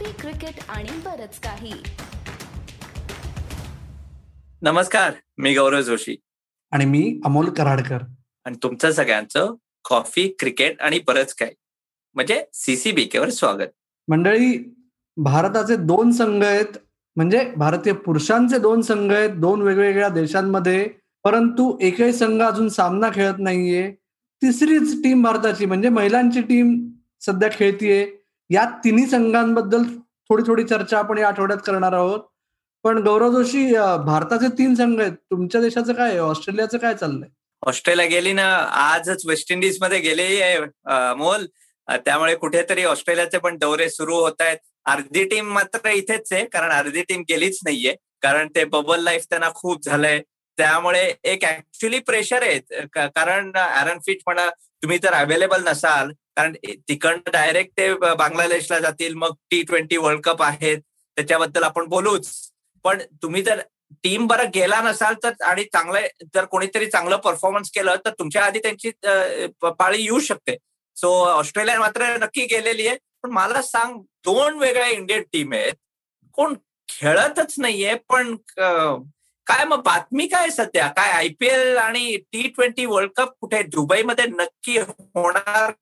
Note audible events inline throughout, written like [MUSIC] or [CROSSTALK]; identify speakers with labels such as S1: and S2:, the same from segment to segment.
S1: Coffee cricket आणि बरच काही.
S2: नमस्कार मी गौरव जोशी.
S3: आणि मी अमोल कराडकर.
S2: आणि तुमचं सगळ्यांचं कॉफी क्रिकेट आणि बरंच काय म्हणजे सीसीबीके वर स्वागत.
S3: मंडळी भारताचे दोन संघ आहेत म्हणजे भारतीय पुरुषांचे दोन संघ आहेत दोन वेगवेगळ्या देशांमध्ये परंतु एकही संघ अजून सामना खेळत नाहीये. तिसरीच टीम भारताची म्हणजे महिलांची टीम सध्या खेळतीये. या तिन्ही संघांबद्दल थोडी थोडी चर्चा आपण या आठवड्यात करणार आहोत. पण गौरव जोशी भारताचे तीन संघ आहेत. तुमच्या देशाचं काय आहे? ऑस्ट्रेलियाचं काय चाललंय?
S2: ऑस्ट्रेलिया गेली ना आजच वेस्ट इंडिजमध्ये गेले मोल. त्यामुळे कुठेतरी ऑस्ट्रेलियाचे पण दौरे सुरू होत आहेत. अर्धी टीम मात्र इथेच आहे कारण अर्धी टीम गेलीच नाहीये. कारण ते बबल लाईफ त्यांना खूप झालंय. त्यामुळे एक ऍक्च्युली प्रेशर आहे. कारण अॅरन फिट म्हणा तुम्ही जर अवेलेबल नसाल. कारण तिकडनं डायरेक्ट ते बांगलादेशला जातील मग टी ट्वेंटी वर्ल्ड कप आहेत त्याच्याबद्दल आपण बोलूच. पण तुम्ही जर टीम बरं गेला नसाल तर आणि चांगलं जर कोणीतरी चांगलं परफॉर्मन्स केलं तर तुमच्या आधी त्यांची पाळी येऊ शकते. सो ऑस्ट्रेलिया मात्र नक्की गेलेली आहे. पण मला सांग दोन वेगळ्या इंडियन टीम आहेत. कोण खेळतच नाहीये पण काय मग बातमी काय सध्या? काय आयपीएल आणि टी ट्वेंटी वर्ल्ड कप कुठे? दुबईमध्ये नक्की होणार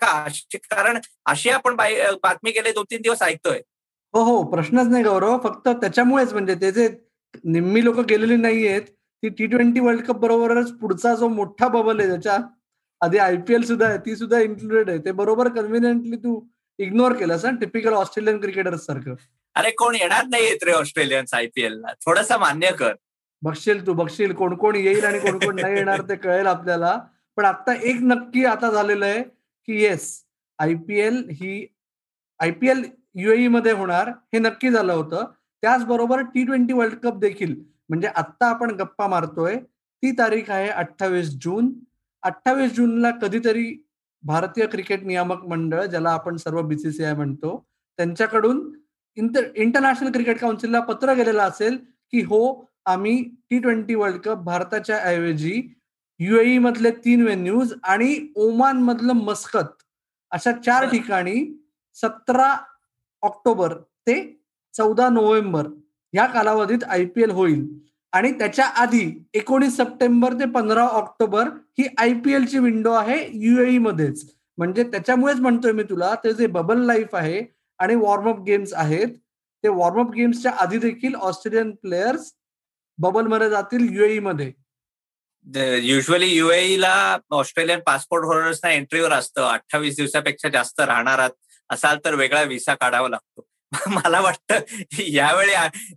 S2: का? कारण अशी आपण बातमी गेले दोन तीन दिवस ऐकतोय.
S3: हो हो प्रश्नच नाही गौरव. फक्त त्याच्यामुळेच म्हणजे ते जे निम्मी लोक गेलेली नाहीयेत ती टी ट्वेंटी वर्ल्ड कप बरोबरच पुढचा जो मोठा बबल आहे त्याच्या आधी आयपीएल सुद्धा आहे ती सुद्धा इन्क्लुडेड आहे. ते बरोबर कन्व्हिनियंटली तू इग्नोर केलंस टिपिकल ऑस्ट्रेलियन क्रिकेटर्स सारखं.
S2: अरे कोण येणार नाही येत रे ऑस्ट्रेलियन्स आयपीएल ला? थोडस मान्य कर.
S3: बघशील तू बघशील कोण कोण येईल आणि कोण कोण नाही येणार ते कळेल आपल्याला. पण आता एक नक्की आता झालेलं आहे की येस आयपीएल ही आयपीएल युएई मध्ये होणार हे नक्की झालं होतं. त्याचबरोबर टी ट्वेंटी वर्ल्ड कप देखील म्हणजे आत्ता आपण गप्पा मारतोय ती तारीख आहे अठ्ठावीस जून. अठ्ठावीस जूनला कधीतरी भारतीय क्रिकेट नियामक मंडळ ज्याला आपण सर्व बीसीसीआय म्हणतो त्यांच्याकडून इंटर इंटरनॅशनल क्रिकेट काउन्सिलला पत्र गेलेलं असेल की हो आम्ही टी ट्वेंटी वर्ल्ड कप भारताच्या ऐवजी युएई मधले तीन वेन्यूज आणि ओमान मधलं मस्कत. अशा चार ठिकाणी सतरा ऑक्टोबर ते चौदा नोव्हेंबर या कालावधीत आय पी एल होईल. आणि त्याच्या आधी एकोणीस सप्टेंबर ते पंधरा ऑक्टोबर ही आय पी एलची विंडो आहे युएई मध्येच. म्हणजे त्याच्यामुळेच म्हणतोय मी तुला ते जे बबल लाईफ आहे आणि वॉर्मअप गेम्स आहेत ते वॉर्मअप गेम्सच्या आधी देखील ऑस्ट्रेलियन प्लेयर्स बबलमध्ये जातील युएई मध्ये.
S2: युजली युएईला ऑस्ट्रेलियन पासपोर्ट होल्डर्सना एंट्रीवर असतं. अठ्ठावीस दिवसापेक्षा जास्त राहणार असाल तर वेगळा व्हिसा काढावा लागतो. [LAUGHS] मला वाटतं यावेळी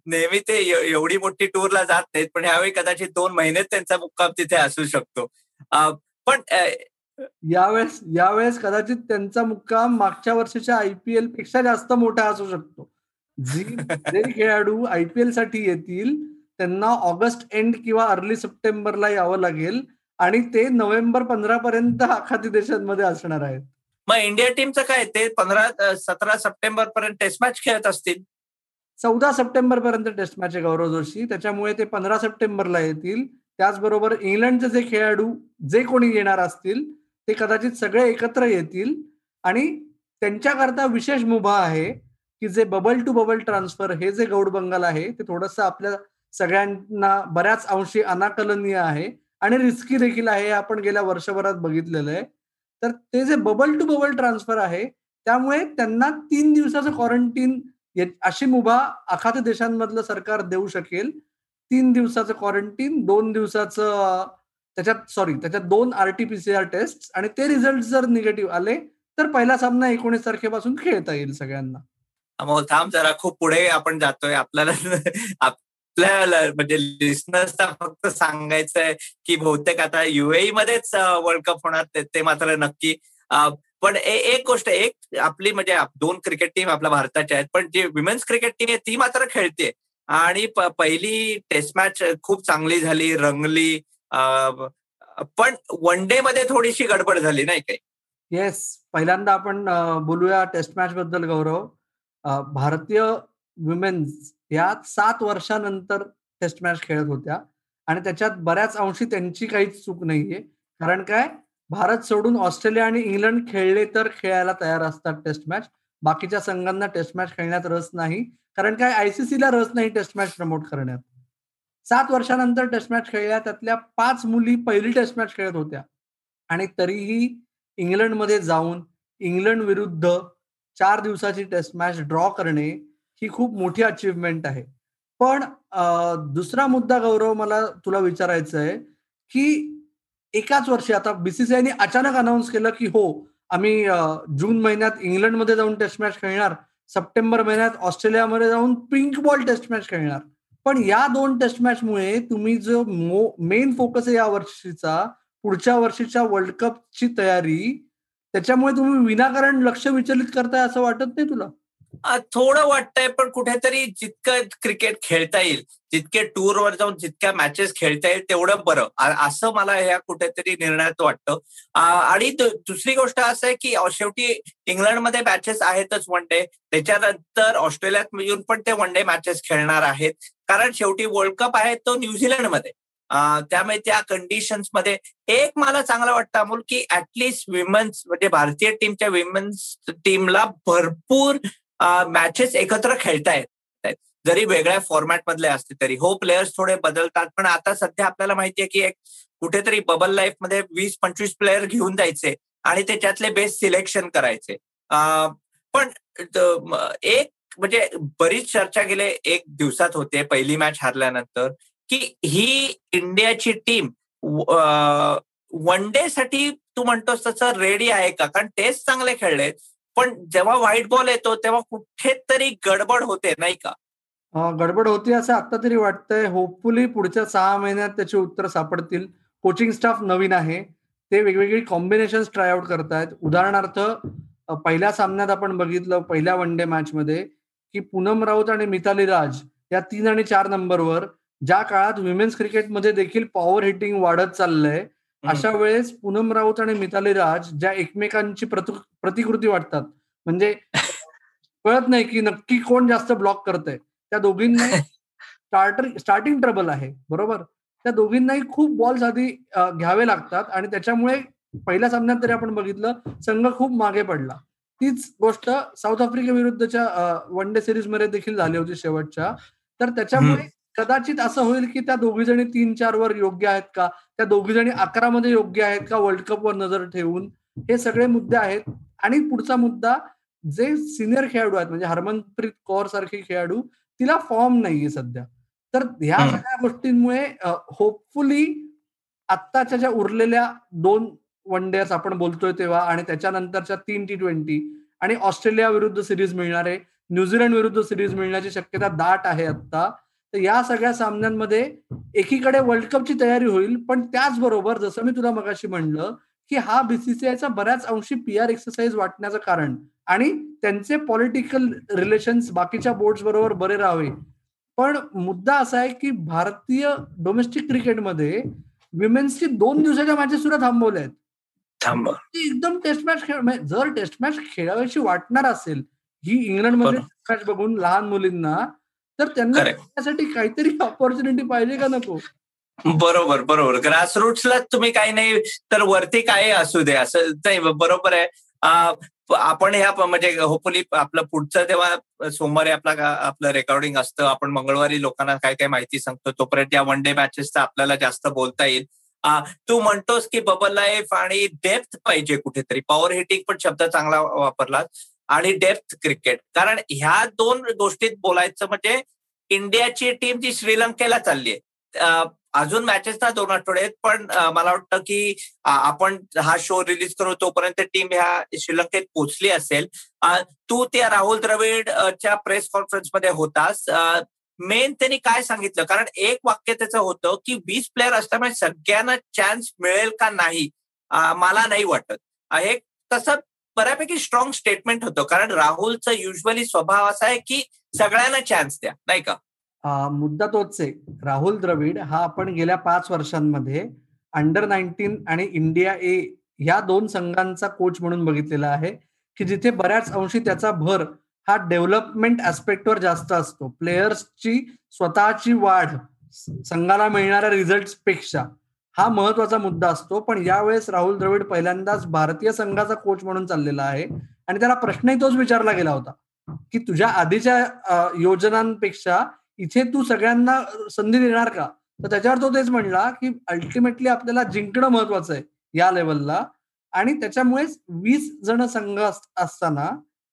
S2: नेहमी ते एवढी मोठी टूरला जात नाहीत पण यावेळी कदाचित दोन महिनेच त्यांचा मुक्काम तिथे असू शकतो. पण
S3: यावेळेस यावेळेस कदाचित त्यांचा मुक्काम मागच्या वर्षीच्या आयपीएलपेक्षा जास्त मोठा असू शकतो. [LAUGHS] जे खेळाडू आयपीएलसाठी येतील त्यांना ऑगस्ट एंड किंवा अर्ली सप्टेंबरला यावं लागेल आणि ते नोव्हेंबर पंधरा पर्यंत आखाती देशांमध्ये असणार आहेत.
S2: मग इंडिया टीमचं काय? ते पंधरा सतरा सप्टेंबर पर्यंत टेस्ट मॅच खेळत असतील.
S3: चौदा सप्टेंबर पर्यंत टेस्ट मॅच आहे गौरव जोशी. त्याच्यामुळे ते पंधरा सप्टेंबरला येतील. त्याचबरोबर इंग्लंडचे जे खेळाडू जे कोणी येणार असतील ते कदाचित सगळे एकत्र येतील. आणि त्यांच्याकरता विशेष मुभा आहे की जे बबल टू बबल ट्रान्सफर हे जे गौड बंगाल आहे ते थोडस आपल्या सगळ्यांना बऱ्याच अंशी अनाकलनीय आहे आणि रिस्की देखील आहे आपण गेल्या वर्षभरात बघितलेलं आहे. तर ते जे बबल टू बबल ट्रान्सफर आहे त्यामुळे त्यांना तीन दिवसाचं क्वारंटीन अशी मुभा आखात देशांमधलं सरकार देऊ शकेल. तीन दिवसाचं क्वारंटीन दोन दिवसाचं त्याच्यात सॉरी त्याच्यात दोन आरटीपीसीआर टेस्ट आणि ते रिझल्ट जर निगेटिव्ह आले तर पहिला सामना एकोणीस तारखेपासून खेळता येईल सगळ्यांना.
S2: अमोल थांब जरा खूप पुढे आपण जातोय. आपल्याला आपल्या म्हणजे लिस्नर्सना फक्त सांगायचंय की बहुतेक आता युएई मध्येच वर्ल्ड कप होणार ते मात्र नक्की. पण एक गोष्ट एक आपली म्हणजे दोन क्रिकेट टीम आपल्या भारताच्या आहेत पण जी विमेन्स क्रिकेट टीम आहे ती मात्र खेळते आणि पहिली टेस्ट मॅच खूप चांगली झाली रंगली पण वन डे मध्ये थोडीशी गडबड झाली नाही काही
S3: येस पहिल्यांदा आपण बोलूया टेस्ट मॅच बद्दल गौरव. भारतीय विमेन्स या सात वर्षानंतर टेस्ट मॅच खेळत होत्या. आणि त्याच्यात बऱ्याच अंशी त्यांची काहीच चूक नाहीये. कारण काय? भारत सोडून ऑस्ट्रेलिया आणि इंग्लंड खेळले तर खेळायला तयार असतात टेस्ट मॅच बाकीच्या संघांना टेस्ट मॅच खेळण्यात रस नाही. कारण काय? आयसीसीला रस नाही टेस्ट मॅच प्रमोट करण्यात. सात वर्षानंतर टेस्ट मॅच खेळल्या. त्यातल्या पाच मुली पहिली टेस्ट मॅच खेळत होत्या. आणि तरीही इंग्लंडमध्ये जाऊन इंग्लंड विरुद्ध चार दिवसाची टेस्ट मॅच ड्रॉ करणे ही खूप मोठी अचिव्हमेंट आहे. पण दुसरा मुद्दा गौरव मला तुला विचारायचं आहे की एकाच वर्षी आता बीसीसीआयने अचानक अनाऊन्स केलं की हो आम्ही जून महिन्यात इंग्लंडमध्ये जाऊन टेस्ट मॅच खेळणार सप्टेंबर महिन्यात ऑस्ट्रेलियामध्ये जाऊन पिंक बॉल टेस्ट मॅच खेळणार. पण या दोन टेस्ट मॅचमुळे तुम्ही जो मेन फोकस आहे या वर्षीचा पुढच्या वर्षीच्या वर्ल्ड कपची तयारी त्याच्यामुळे तुम्ही विनाकारण लक्ष विचलित करताय असं वाटत नाही तुला?
S2: थोडं वाटतंय पण कुठेतरी जितकं क्रिकेट खेळता येईल जितके टूरवर जाऊन जितक्या मॅचेस खेळता येईल तेवढं बरं. असं मला ह्या कुठेतरी निर्णयात वाटतं. आणि दुसरी गोष्ट असं आहे की शेवटी इंग्लंडमध्ये मॅचेस आहेतच वन डे त्याच्यानंतर ऑस्ट्रेलियात मिळून पण ते वन डे मॅचेस खेळणार आहेत. कारण शेवटी वर्ल्ड कप आहे तो न्यूझीलंडमध्ये त्यामुळे त्या कंडिशन्समध्ये एक मला चांगलं वाटतं अमोल की ऍटलिस्ट विमेन्स म्हणजे भारतीय टीमच्या विमेन्स टीमला भरपूर मॅचेस एकत्र खेळतायत जरी वेगळ्या फॉर्मॅट मधले असते तरी. हो प्लेयर्स थोडे बदलतात पण आता सध्या आपल्याला माहितीये की एक कुठेतरी बबल लाईफमध्ये वीस पंचवीस प्लेयर घेऊन जायचे आणि त्याच्यातले बेस्ट सिलेक्शन करायचे. पण एक म्हणजे बरीच चर्चा गेले एक दिवसात होते पहिली मॅच हारल्यानंतर की ही इंडियाची टीम वन डे साठी तू म्हणतोस तसं रेडी आहे का? कारण टेस्ट चांगले खेळले पण जेव्हा व्हाईट बॉल येतो तेव्हा कुठेतरी गडबड होते नाही का?
S3: गडबड होती असं आता तरी वाटतंय. होपफुली पुढच्या सहा महिन्यात त्याचे उत्तर सापडतील. कोचिंग स्टाफ नवीन आहे. ते वेगवेगळी कॉम्बिनेशन ट्राय आउट करतायत. उदाहरणार्थ पहिल्या सामन्यात आपण बघितलं पहिल्या वन डे मॅच मध्ये की पूनम राऊत आणि मिताली राज या तीन आणि चार नंबरवर ज्या काळात विमेन्स क्रिकेटमध्ये देखील पॉवर हिटिंग वाढत चाललंय अशा वेळेस पूनम राऊत आणि मिताली राज ज्या एकमेकांची प्रतिकृती वाटतात. म्हणजे [LAUGHS] कळत नाही की नक्की कोण जास्त ब्लॉक करतय. त्या दोघींना [LAUGHS] स्टार्टर स्टार्टिंग ट्रबल आहे. बरोबर? त्या दोघींनाही खूप बॉल्स आधी घ्यावे लागतात आणि त्याच्यामुळे पहिल्या सामन्यात तरी आपण बघितलं संघ खूप मागे पडला. तीच गोष्ट साऊथ आफ्रिकेविरुद्धच्या वन डे सिरीजमध्ये देखील झाली होती शेवटच्या. तर त्याच्यामुळे कदाचित असं होईल की त्या दोघी जणी तीन चार वर योग्य आहेत का? त्या दोघी जणी अकरा मध्ये योग्य आहेत का? वर्ल्ड कपवर नजर ठेवून. हे सगळे मुद्दे आहेत. आणि पुढचा मुद्दा जे सिनियर खेळाडू आहेत म्हणजे हरमनप्रीत कौर सारखे खेळाडू तिला फॉर्म नाहीये सध्या. तर ह्या सगळ्या गोष्टींमुळे होपफुली आत्ताच्या ज्या उरलेल्या दोन वन डेज आपण बोलतोय तेव्हा आणि त्याच्यानंतरच्या तीन टी ट्वेंटी आणि ऑस्ट्रेलिया विरुद्ध सिरीज मिळणार आहे न्यूझीलंड विरुद्ध सिरीज मिळण्याची शक्यता दाट आहे आता तर या सगळ्या सामन्यांमध्ये एकीकडे वर्ल्ड कपची तयारी होईल पण त्याचबरोबर जसं मी तुला मगाशी म्हणलं की हा बीसीसीआयचा बऱ्याच अंशी पी आर एक्सरसाइज वाटण्याचं कारण आणि त्यांचे पॉलिटिकल रिलेशन्स बाकीच्या बोर्ड बरोबर बरे राहावे. पण मुद्दा असा आहे की भारतीय डोमेस्टिक क्रिकेटमध्ये विमेन्सची दोन दिवसाच्या मॅचेस सुद्धा थांबवल्या आहेत. एकदम टेस्ट मॅच खेळ म्हणजे जर टेस्ट मॅच खेळावीशी वाटणार असेल ही इंग्लंडमध्ये मॅच बघून लहान मुलींना तर त्यांना त्यासाठी काहीतरी ऑपॉर्च्युनिटी पाहिजे का नको?
S2: बरोबर बरोबर. ग्रासरूट्सला तुम्ही काही नाही तर वरती काय असू दे. असं नाही बरोबर आहे. आपण ह्या म्हणजे होपफुली आपलं पुढचं तेव्हा सोमवारी आपला आपलं रेकॉर्डिंग असतं आपण मंगळवारी लोकांना काय काय माहिती सांगतो तोपर्यंत या वन डे मॅचेसचा आपल्याला जास्त बोलता येईल. तू म्हणतोस की बबल लाईफ आणि डेप्थ पाहिजे कुठेतरी. पॉवर हिटिंग पण शब्द चांगला वापरला आणि डेप्थ क्रिकेट. कारण ह्या दोन गोष्टीत बोलायचं म्हणजे इंडियाची टीम जी श्रीलंकेला चालली आहे. अजून मॅचेस ना दोन आठवडे आहेत पण मला वाटतं की आपण हा शो रिलीज करू तोपर्यंत टीम ह्या श्रीलंकेत पोहोचली असेल. तू त्या राहुल द्रविडच्या प्रेस कॉन्फरन्समध्ये होतास. मेन त्यांनी काय सांगितलं? कारण एक वाक्य त्याचं होतं की वीस प्लेअर असल्यामुळे सगळ्यांना चान्स मिळेल का नाही? मला नाही वाटत. हे तसं बऱ्यापैकी स्ट्रॉंग स्टेटमेंट होतं. कारण राहुलचा युजली स्वभाव असा आहे की सगळ्यांना चान्स द्या नाही का?
S3: मुद्दा तोच आहे. राहुल द्रविड हा आपण गेल्या पाच वर्षांमध्ये अंडर नाईन्टीन आणि इंडिया ए या दोन संघांचा कोच म्हणून बघितलेला आहे की जिथे बऱ्याच अंशी त्याचा भर हा डेव्हलपमेंट ऍस्पेक्टवर जास्त असतो. प्लेयर्सची स्वतःची वाढ संघाला मिळणाऱ्या रिझल्टपेक्षा. हा महत्त्वाचा मुद्दा असतो पण यावेळेस राहुल द्रविड पहिल्यांदाच भारतीय संघाचा कोच म्हणून चाललेला आहे. आणि त्याला प्रश्नही तोच विचारला गेला होता की तुझ्या आधीच्या योजनांपेक्षा इथे तू सगळ्यांना संधी देणार का? तर त्याच्यावर तो तेच म्हणला की अल्टिमेटली आपल्याला जिंकणं महत्वाचं आहे या लेवलला आणि त्याच्यामुळेच वीस जण संघ असताना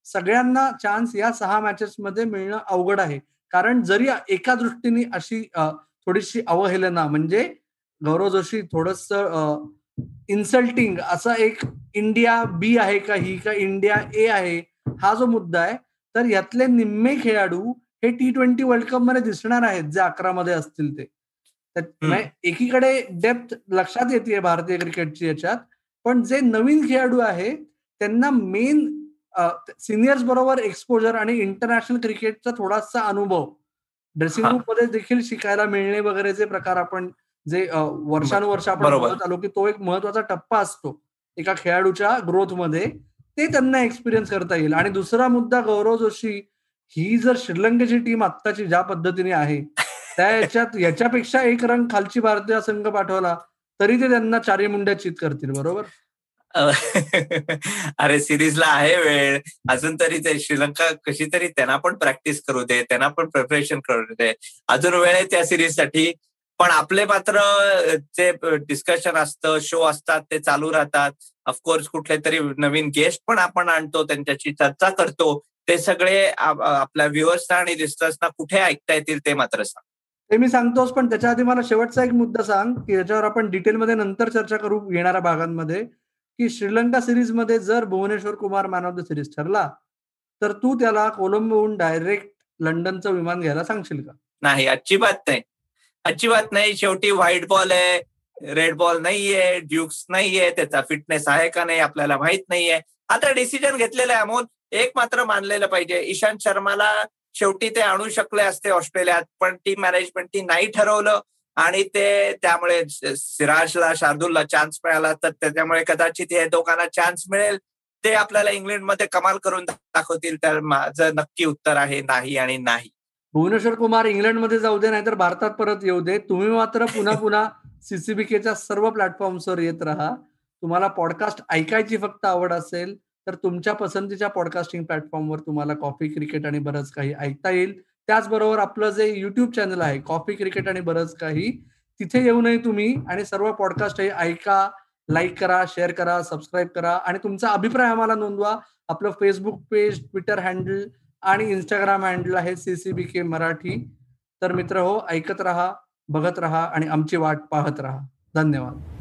S3: सगळ्यांना चान्स या सहा मॅचेस मध्ये मिळणं अवघड आहे. कारण जरी एका दृष्टीने अशी थोडीशी अवहेलना म्हणजे गौरव जोशी थोडस इन्सल्टिंग असा एक इंडिया बी आहे का ही का इंडिया ए आहे हा जो मुद्दा आहे तर यातले निम्मे खेळाडू हे टी ट्वेंटी वर्ल्ड कपमध्ये दिसणार आहेत जे अकरा मध्ये असतील ते. एकीकडे डेप्थ लक्षात येते भारतीय क्रिकेटची याच्यात पण जे नवीन खेळाडू आहे त्यांना मेन सिनियर्स बरोबर एक्सपोजर आणि इंटरनॅशनल क्रिकेटचा थोडासा अनुभव. ड्रेसिंग रूममध्ये देखील शिकायला मिळणे वगैरेचे प्रकार आपण जे वर्षानुवर्ष आपण बघत आलो की तो एक महत्त्वाचा टप्पा असतो. एका खेळाडूच्या ग्रोथमध्ये ते त्यांना एक्सपिरियन्स करता येईल. आणि दुसरा मुद्दा गौरव जोशी ही जर श्रीलंकेची टीम आत्ताची ज्या पद्धतीने आहे त्या याच्यात याच्यापेक्षा एक रंग खालची भारतीय संघ पाठवला तरी ते त्यांना चारी मुंड्या चित करतील. बरोबर?
S2: अरे सिरीजला आहे वेळ. अजून तरी ते श्रीलंका कशी तरी त्यांना पण प्रॅक्टिस करू दे त्यांना पण प्रिपरेशन करू दे. अजून वेळ आहे त्या सिरीजसाठी पण आपले मात्र जे डिस्कशन असतं शो असतात ते चालू राहतात. ऑफकोर्स कुठले तरी नवीन गेस्ट पण आपण आणतो त्यांच्याशी चर्चा करतो. ते सगळे आपल्या व्ह्युअर्सना आणि लिस्टर्सना कुठे ऐकता येतील ते मात्र सांग.
S3: ते मी सांगतोच पण त्याच्या आधी मला शेवटचा एक मुद्दा सांग की याच्यावर आपण डिटेलमध्ये नंतर चर्चा करू येणाऱ्या भागांमध्ये की श्रीलंका सिरीजमध्ये जर Bhuvneshwar Kumar man of the series ठरला तर तू त्याला कोलंबोहून डायरेक्ट लंडनचं विमान घ्यायला सांगशील का?
S2: नाही अजिबात नाही. अजिबात नाही शेवटी व्हाईट बॉल आहे रेड बॉल नाहीये ड्युक्स नाहीये त्याचा फिटनेस आहे का नाही आपल्याला माहीत नाहीये आता डिसिजन घेतलेलं आहे अमोल. एक मात्र मानलेलं पाहिजे. ईशांत शर्माला शेवटी ते आणू शकले असते ऑस्ट्रेलियात पण टीम मॅनेजमेंटनी नाही ठरवलं. आणि ते त्यामुळे सिराजला शार्दूलला चान्स मिळाला. तर त्याच्यामुळे कदाचित हे दोघांना चान्स मिळेल. ते आपल्याला इंग्लंडमध्ये कमाल करून दाखवतील. तर माझं नक्की उत्तर आहे नाही आणि नाही.
S3: भुवनेश्वर कुमार इंग्लंडमध्ये जाऊ दे नाहीतर भारतात परत येऊ दे. तुम्ही मात्र पुन्हा पुन्हा सीसीबीकेच्या सर्व प्लॅटफॉर्मवर येत राहा. तुम्हाला पॉडकास्ट ऐकायची फक्त आवड असेल तर तुमच्या पसंतीच्या पॉडकास्टिंग प्लॅटफॉर्मवर तुम्हाला कॉफी क्रिकेट आणि बरंच काही ऐकता येईल. त्याचबरोबर आपलं जे युट्यूब चॅनल आहे कॉफी क्रिकेट आणि बरंच काही तिथे येऊनही तुम्ही आणि सर्व पॉडकास्ट हे ऐका लाईक करा शेअर करा सबस्क्राईब करा आणि तुमचा अभिप्राय आम्हाला नोंदवा. आपलं फेसबुक पेज ट्विटर हँडल आणि इंस्टाग्राम हँडल आहे सीसीबी के मराठी. तर मित्र हो ऐकत राहा बघत राहा आणि आमची वाट पाहत राहा. धन्यवाद.